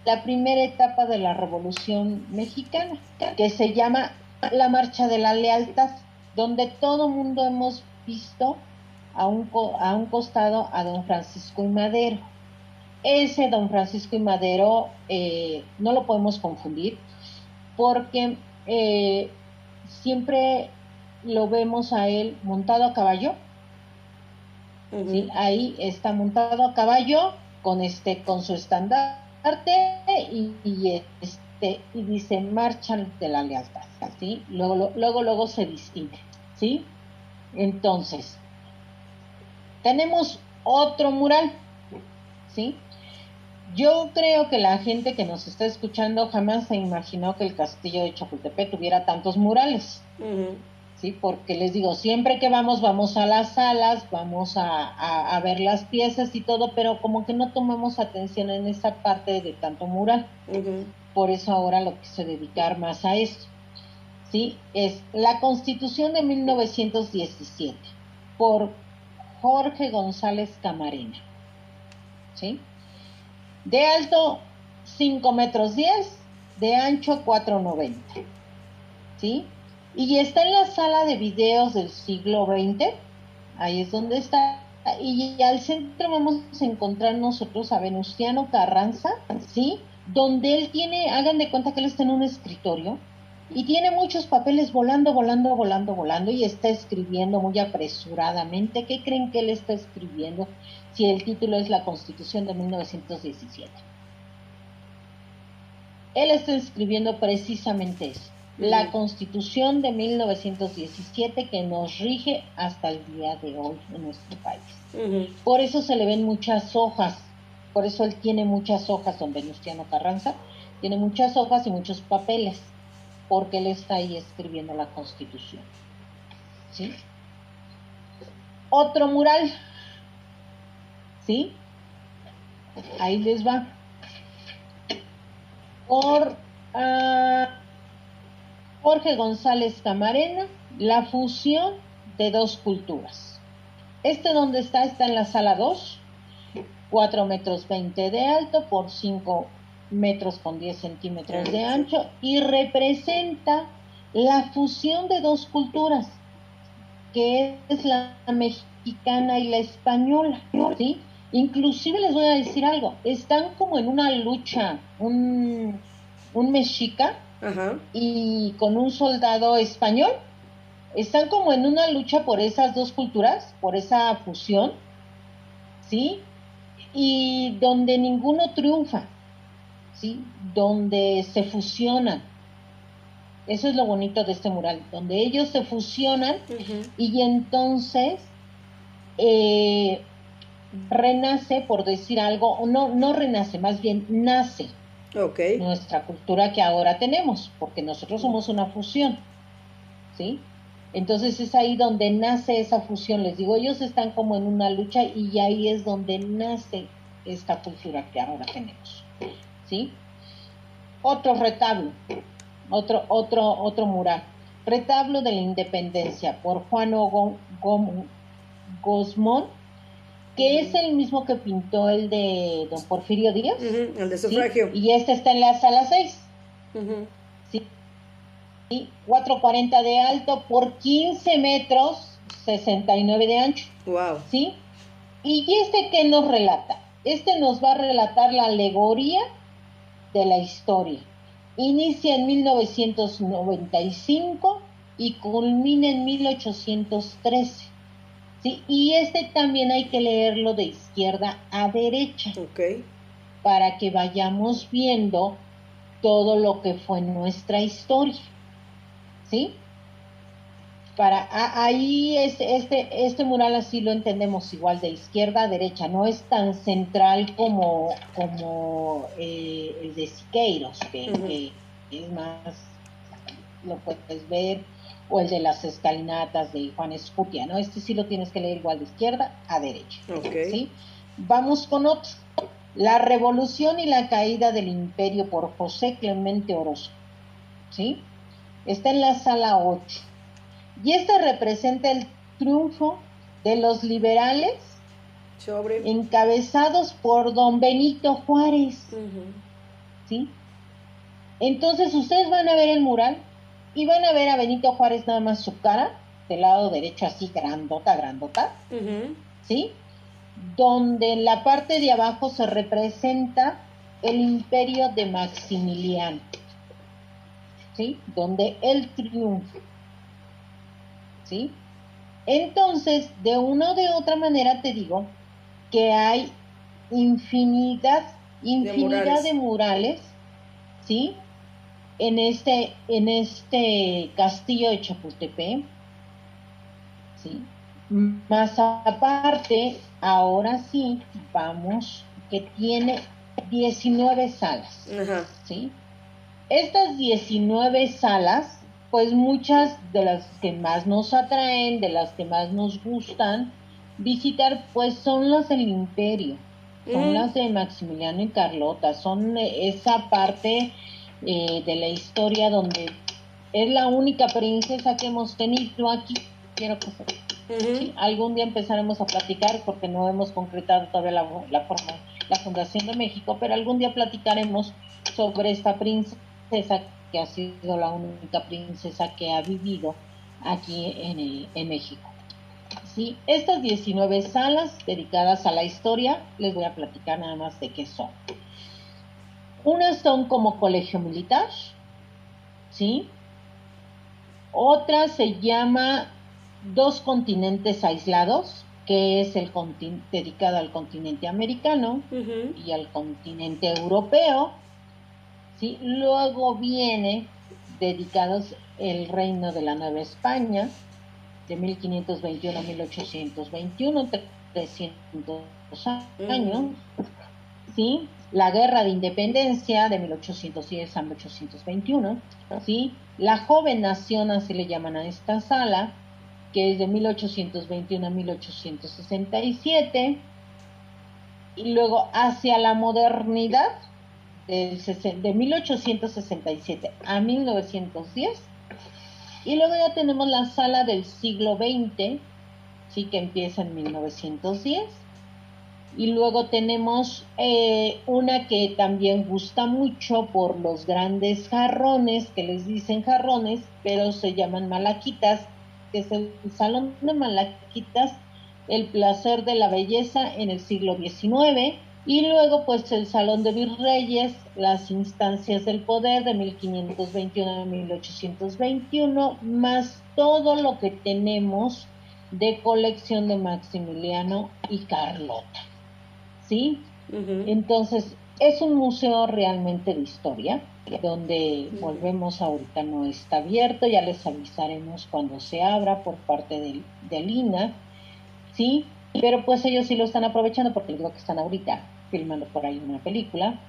la primera etapa de la Revolución Mexicana, que se llama la Marcha de la Lealtad, donde todo mundo hemos visto a un, a un costado a don Francisco y Madero. Ese don Francisco y Madero eh, no lo podemos confundir porque eh, siempre lo vemos a él montado a caballo. Ahí está montado a caballo con este con su estandarte y, y, este y dice marcha de la lealtad, ¿sí? Luego luego luego se distingue, ¿sí? Entonces, tenemos otro mural, ¿sí? Yo creo que la gente que nos está escuchando jamás se imaginó que el castillo de Chapultepec tuviera tantos murales, ¿sí? Porque les digo, siempre que vamos, vamos a las salas, vamos a, ver las piezas y todo, pero como que no tomamos atención en esa parte de tanto mural. Por eso ahora lo quise dedicar más a esto. ¿Sí? Es la Constitución de 1917 por Jorge González Camarena. ¿Sí? De alto 5 metros 10, de ancho 4,90. ¿Sí? Y está en la sala de videos del siglo XX. Ahí es donde está. Y al centro vamos a encontrar nosotros a Venustiano Carranza, ¿sí? Donde él tiene, hagan de cuenta que él está en un escritorio y tiene muchos papeles volando, volando, volando, volando y está escribiendo muy apresuradamente. ¿Qué creen que él está escribiendo si el título es la Constitución de 1917? Él está escribiendo precisamente eso, la Constitución de 1917 que nos rige hasta el día de hoy en nuestro país. Por eso se le ven muchas hojas, por eso él tiene muchas hojas, don Venustiano Carranza, tiene muchas hojas y muchos papeles porque él está ahí escribiendo la constitución. ¿Sí? Otro mural. ¿Sí? Ahí les va. Por ah, Jorge González Camarena, la fusión de dos culturas. Este donde está está en la sala 2, 4 metros 20 de alto por 5 metros con 10 centímetros de ancho y representa la fusión de dos culturas, que es la mexicana y la española, ¿sí? Inclusive les voy a decir algo, están como en una lucha, un, un mexica y con un soldado español, están como en una lucha por esas dos culturas, por esa fusión, ¿sí? Y donde ninguno triunfa, donde se fusionan. Eso es lo bonito de este mural, donde ellos se fusionan y entonces eh, renace, por decir algo, no, no renace, más bien nace nuestra cultura que ahora tenemos, porque nosotros somos una fusión, ¿sí? Entonces es ahí donde nace esa fusión, les digo, ellos están como en una lucha y ahí es donde nace esta cultura que ahora tenemos, ¿sí? Otro retablo, otro, otro, otro mural, retablo de la independencia por Juan Gosmón que es el mismo que pintó el de don Porfirio Díaz. el de sufragio. Y este está en la sala 6. ¿sí? 4.40 de alto por 15 metros, 69 de ancho. Wow. ¿Sí? ¿Y este que nos relata? Este nos va a relatar la alegoría de la historia. Inicia en 1995 y culmina en 1813. ¿sí? Y este también hay que leerlo de izquierda a derecha. Para que vayamos viendo todo lo que fue nuestra historia. ¿Sí? Para, ahí es, este, este mural así lo entendemos igual de izquierda a derecha, no es tan central como, como eh, el de Siqueiros, que, que es más, lo puedes ver o el de las escalinatas de Juan Escutia, ¿no? Este sí lo tienes que leer igual de izquierda a derecha. ¿sí? Vamos con otro. La revolución y la caída del imperio por José Clemente Orozco. ¿Sí? Está en la sala 8. Y este representa el triunfo de los liberales Sobre. encabezados por don Benito Juárez. ¿Sí? Entonces ustedes van a ver el mural y van a ver a Benito Juárez nada más su cara, del lado derecho así grandota, grandota, ¿sí? Donde en la parte de abajo se representa el imperio de Maximiliano, ¿sí? Donde él triunfa, ¿sí? Entonces, de una o de otra manera te digo que hay infinidad, infinidad de murales ¿sí? en este, en este castillo de Chapultepec. ¿sí? Más aparte, ahora sí, vamos, que tiene 19 salas. ¿sí? Estas 19 salas, pues muchas de las que más nos atraen, de las que más nos gustan visitar, pues son las del imperio, son las de Maximiliano y Carlota, son esa parte eh, de la historia donde es la única princesa que hemos tenido aquí. Quiero que algún día empezaremos a platicar porque no hemos concretado todavía la, la, forma, la Fundación de México, pero algún día platicaremos sobre esta princesa que ha sido la única princesa que ha vivido aquí en, en México. ¿sí? Estas 19 salas dedicadas a la historia, les voy a platicar nada más de qué son. Unas son como colegio militar, ¿sí? Otra se llama Dos continentes aislados, que es el dedicado al continente americano y al continente europeo. ¿Sí? Luego viene dedicados el reino de la Nueva España, de 1521 a 1821, 300 años. ¿sí? la Guerra de Independencia de 1810 a 1821, ¿sí? La joven nación, así le llaman a esta sala, que es de 1821 a 1867, y luego hacia la modernidad, de 1867 a 1910, y luego ya tenemos la sala del siglo XX, sí que empieza en 1910, y luego tenemos eh, una que también gusta mucho por los grandes jarrones, que les dicen jarrones, pero se llaman malaquitas, que es el Salón de Malaquitas, el placer de la belleza en el siglo XIX. Y luego pues el Salón de Virreyes, las instancias del poder de 1521 a 1821, más todo lo que tenemos de colección de Maximiliano y Carlota. ¿sí? Entonces, es un museo realmente de historia, donde volvemos ahorita no está abierto, ya les avisaremos cuando se abra por parte del, del INA, ¿sí? Pero pues ellos sí lo están aprovechando porque digo que están ahorita filmando por ahí una película,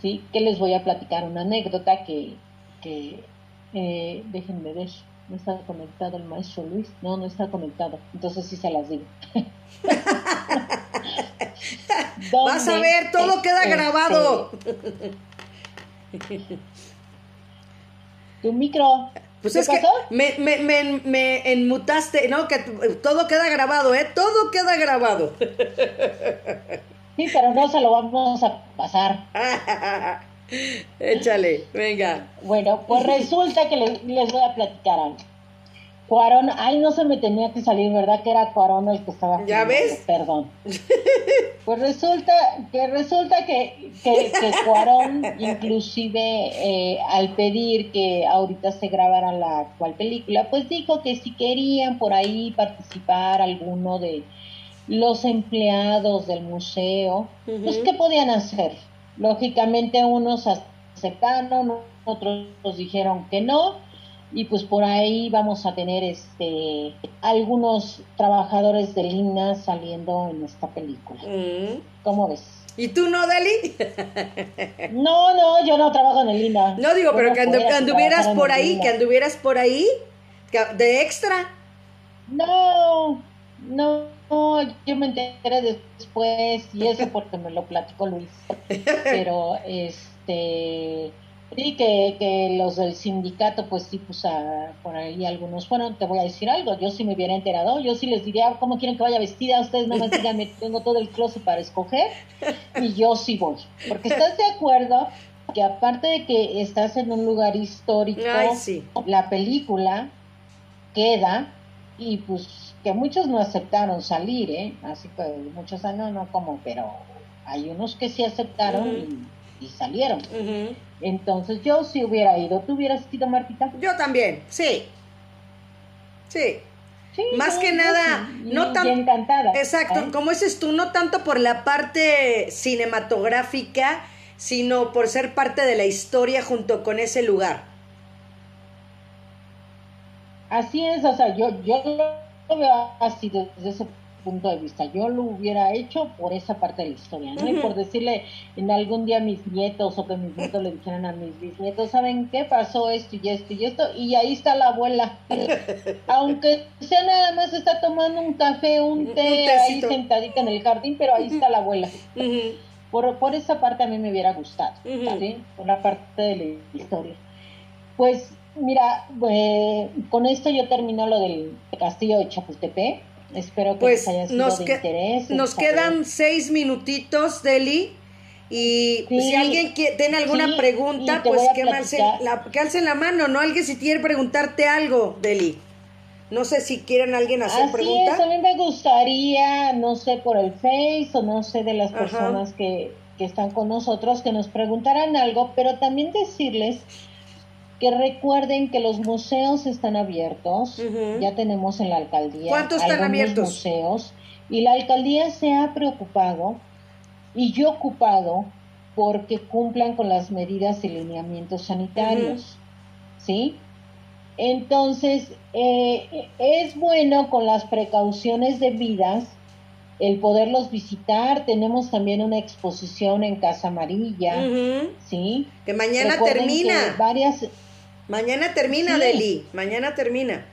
¿sí? Que les voy a platicar una anécdota que, que eh, déjenme ver, no está conectado el maestro Luis, no, no está conectado, entonces sí se las digo. Vas a ver, todo queda este, grabado. Tu micro. Pues ¿Qué es pasó? que me, me, me, me enmutaste, ¿no? Que todo queda grabado, ¿eh? Todo queda grabado. Sí, pero no se lo vamos a pasar. Échale, venga. Bueno, pues resulta que les, les voy a platicar algo. Cuarón, ay, no se me tenía que salir, ¿verdad? Que era Cuarón el que estaba. ¿Ya ves? Perdón. Pues resulta que resulta que, que, que Cuarón, inclusive eh, al pedir que ahorita se grabara la actual película, pues dijo que si querían por ahí participar alguno de los empleados del museo, pues qué podían hacer. Lógicamente unos aceptaron, otros dijeron que no, y pues por ahí vamos a tener este algunos trabajadores del INA saliendo en esta película. Mm. ¿Cómo ves? ¿Y tú no, Deli? No, no, yo no trabajo en el INA. No digo, Yo pero que andu- anduvieras por ahí, que anduvieras por ahí, de extra. No, no, no, yo me enteré después y eso porque me lo platicó Luis. Pero este sí que, que los del sindicato pues sí pues a- por ahí algunos fueron, te voy a decir algo, yo sí me hubiera enterado, yo sí les diría cómo quieren que vaya vestida, ustedes no me díganme, tengo todo el closet para escoger y yo sí voy, porque estás de acuerdo que aparte de que estás en un lugar histórico, Ay, sí. la película queda y pues que muchos no aceptaron salir, ¿eh? Así que muchos, ah, no, no, como, pero hay unos que sí aceptaron y, y salieron. Entonces yo sí hubiera ido. ¿Tú hubieras ido, Martita? Yo también, sí. Sí. Sí. Más que nada, sí, no tan- encantada. Exacto, ¿eh? como dices tú, no tanto por la parte cinematográfica, sino por ser parte de la historia junto con ese lugar. Así es, o sea, yo, yo lo veo así desde ese punto de vista. Yo lo hubiera hecho por esa parte de la historia, ¿no? Y Ujú. por decirle en algún día a mis nietos o que mis nietos le dijeran a mis bisnietos, ¿saben qué pasó esto y esto y esto? Y ahí está la abuela. Aunque sea nada más está tomando un café, un Un té ahí tecito. sentadita en el jardín, pero ahí está la abuela. Ujú. Por, por esa parte a mí me hubiera gustado. ¿sí? Por la parte de la historia. Pues mira, eh, con esto yo termino lo del castillo de Chapultepec. Espero que Pues les haya sido nos, de que- interés. nos saber. quedan seis minutitos, Deli. Y Sí, si alguien que- tiene alguna sí, pregunta, pues que alce, platicar. la, que alce la mano, ¿no? Alguien si quiere preguntarte algo, Deli. No sé si quieren alguien hacer Así pregunta. es, a mí me gustaría, no sé, por el Face o no sé de las Ajá. personas que, que están con nosotros, que nos preguntaran algo, pero también decirles que recuerden que los museos están abiertos, ya tenemos en la alcaldía ¿Cuántos están abiertos? museos y la alcaldía se ha preocupado y yo ocupado porque cumplan con las medidas y lineamientos sanitarios, ¿sí? Entonces, eh, es bueno con las precauciones debidas el poderlos visitar. Tenemos también una exposición en Casa Amarilla. ¿sí? Que mañana Recuerden termina. que varias, Mañana termina, Sí. Deli. Mañana termina.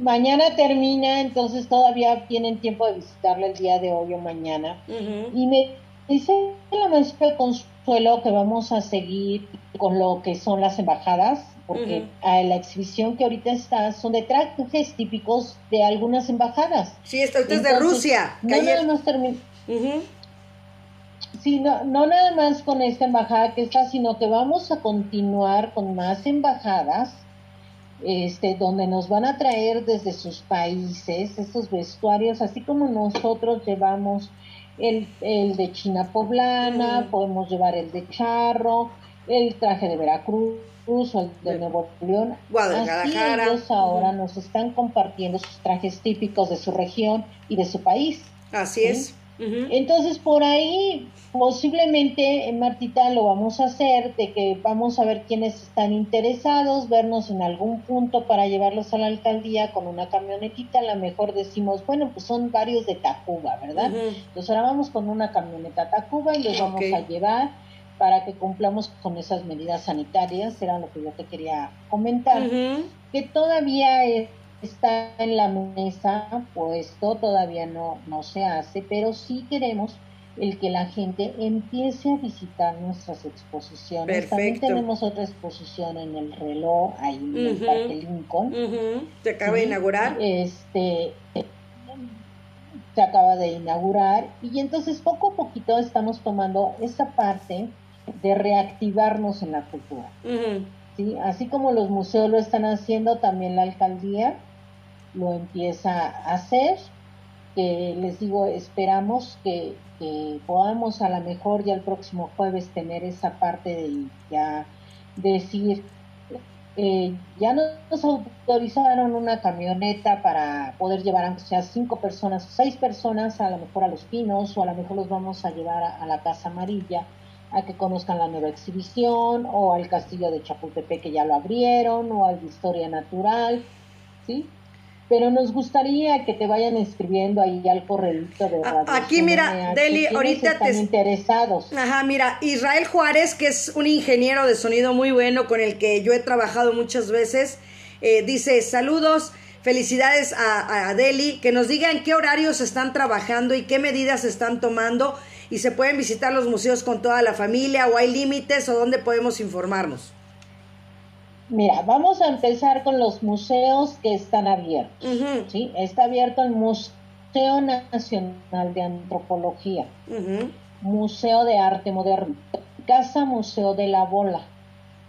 mañana termina, entonces todavía tienen tiempo de visitarla el día de hoy o mañana. Y me dice la maestra Consuelo que vamos a seguir con lo que son las embajadas, porque a la exhibición que ahorita está son de trajes típicos de algunas embajadas. Sí, esto esto es de Rusia. No termi- Ujú. Sí, no, no nada más con esta embajada que está, sino que vamos a continuar con más embajadas, este, donde nos van a traer desde sus países estos vestuarios, así como nosotros llevamos el, el de China poblana, podemos llevar el de charro, el traje de Veracruz o el de Nuevo León. Guadalajara. Así ellos ahora nos están compartiendo sus trajes típicos de su región y de su país. Así ¿sí? es. Entonces, por ahí, posiblemente, Martita, lo vamos a hacer, de que vamos a ver quiénes están interesados, vernos en algún punto para llevarlos a la alcaldía con una camionetita. A lo mejor decimos, bueno, pues son varios de Tacuba, ¿verdad? Entonces, ahora vamos con una camioneta Tacuba y los vamos a llevar para que cumplamos con esas medidas sanitarias, era lo que yo te quería comentar, que todavía es está en la mesa puesto, todavía no, no se hace, pero sí queremos el que la gente empiece a visitar nuestras exposiciones. También tenemos otra exposición en el reloj, ahí en el Parque Lincoln. Se acaba de inaugurar. Este, se acaba de inaugurar y entonces poco a poquito estamos tomando esa parte de reactivarnos en la cultura. ¿sí? Así como los museos lo están haciendo, también la alcaldía lo empieza a hacer. Que les digo, esperamos que, podamos a lo mejor ya el próximo jueves tener esa parte de ya decir, eh, ya nos autorizaron una camioneta para poder llevar aunque sea cinco personas o seis personas a lo mejor a los pinos o a lo mejor los vamos a llevar a, a la Casa Amarilla a que conozcan la nueva exhibición o al castillo de Chapultepec que ya lo abrieron o al de Historia Natural, ¿sí? Pero nos gustaría que te vayan escribiendo ahí al correo de Radio Aquí mira, Deli, ahorita están te interesados. Ajá, mira, Israel Juárez, que es un ingeniero de sonido muy bueno con el que yo he trabajado muchas veces, eh, dice, "Saludos, felicidades a, a Deli, que nos digan qué horarios están trabajando y qué medidas están tomando y se pueden visitar los museos con toda la familia o hay límites o dónde podemos informarnos." Mira, vamos a empezar con los museos que están abiertos. ¿sí? Está abierto el Museo Nacional de Antropología, Museo de Arte Moderno, Casa Museo de la Bola,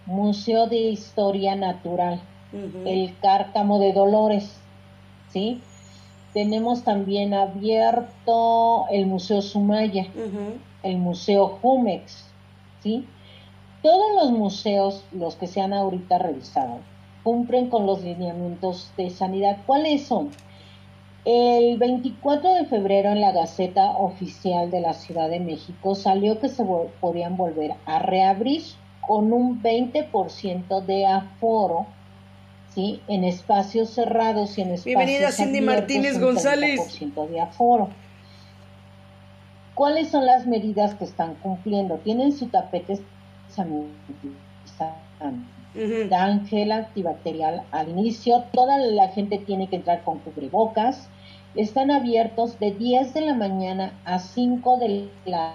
Museo de Historia Natural, el Cárcamo de Dolores, ¿sí? Tenemos también abierto el Museo Sumaya, el Museo Jumex, ¿sí? Todos los museos, los que se han ahorita revisado, cumplen con los lineamientos de sanidad. ¿Cuáles son? El 24 de febrero en la Gaceta Oficial de la Ciudad de México salió que se podían volver a reabrir con un 20% de aforo, ¿sí? En espacios cerrados y en espacios Bienvenida Cindy Martínez González. de aforo. ¿Cuáles son las medidas que están cumpliendo? Tienen su tapete Dan gel antibacterial al inicio, toda la gente tiene que entrar con cubrebocas. Están abiertos de 10 de la mañana a 5 de la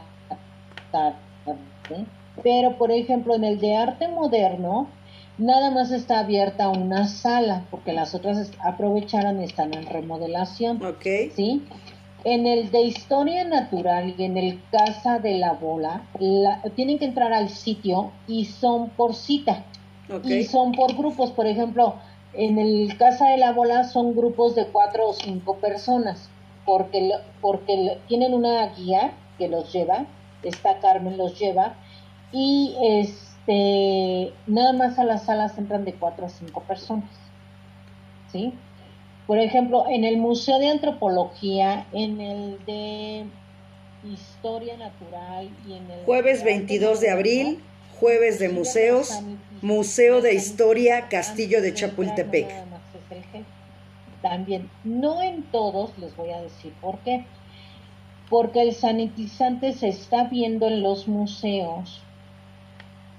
tarde. Pero, por ejemplo, en el de arte moderno, nada más está abierta una sala, porque las otras aprovecharon y están en remodelación. Ok. ¿Sí? En el de historia natural y en el Casa de la Bola, tienen que entrar al sitio y son por cita. Y son por grupos. Por ejemplo, en el Casa de la Bola son grupos de cuatro o cinco personas, porque, porque tienen una guía que los lleva, esta Carmen los lleva, y este nada más a las salas entran de cuatro a cinco personas. ¿Sí? Por ejemplo, en el Museo de Antropología, en el de Historia Natural y en el... Jueves 22 de abril, jueves de museos, Museo de Historia, Castillo de Chapultepec. También, no en todos, les voy a decir por qué. Porque el sanitizante se está viendo en los museos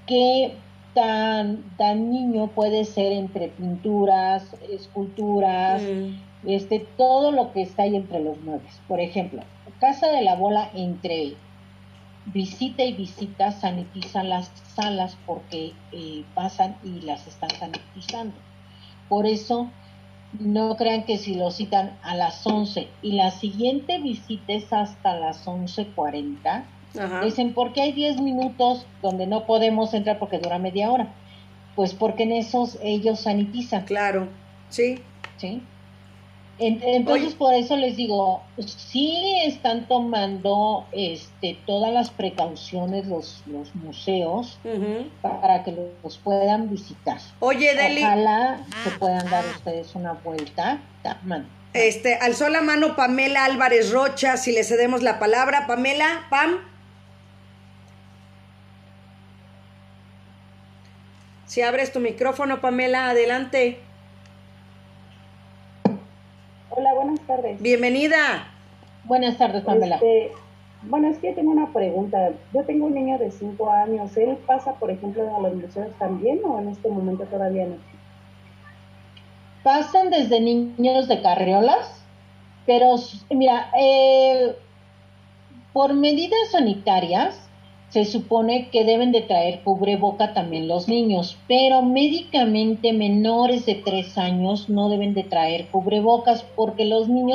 que tan, tan niño puede ser entre pinturas, esculturas, mm. este, todo lo que está ahí entre los muebles. Por ejemplo, Casa de la Bola entre visita y visita sanitizan las salas porque eh, pasan y las están sanitizando. Por eso, no crean que si lo citan a las 11 y la siguiente visita es hasta las 11.40, Dicen, ¿por qué hay 10 minutos donde no podemos entrar porque dura media hora? Pues porque en esos ellos sanitizan. Claro, sí. Sí. Entonces, por eso les digo, sí están tomando este, todas las precauciones los, los museos para que los puedan visitar. Oye, Deli. Ojalá se puedan dar ustedes una vuelta. Este, alzó la mano Pamela Álvarez Rocha, si le cedemos la palabra. Pamela, Pam. Si abres tu micrófono, Pamela, adelante. Hola, buenas tardes. Bienvenida. Buenas tardes, Pamela. Este, bueno, es que tengo una pregunta. Yo tengo un niño de 5 años. ¿Él pasa, por ejemplo, a los museos también o en este momento todavía no? Pasan desde niños de carriolas, pero mira, eh, por medidas sanitarias se supone que deben de traer cubreboca también los niños, pero médicamente menores de 3 años no deben de traer cubrebocas porque los niños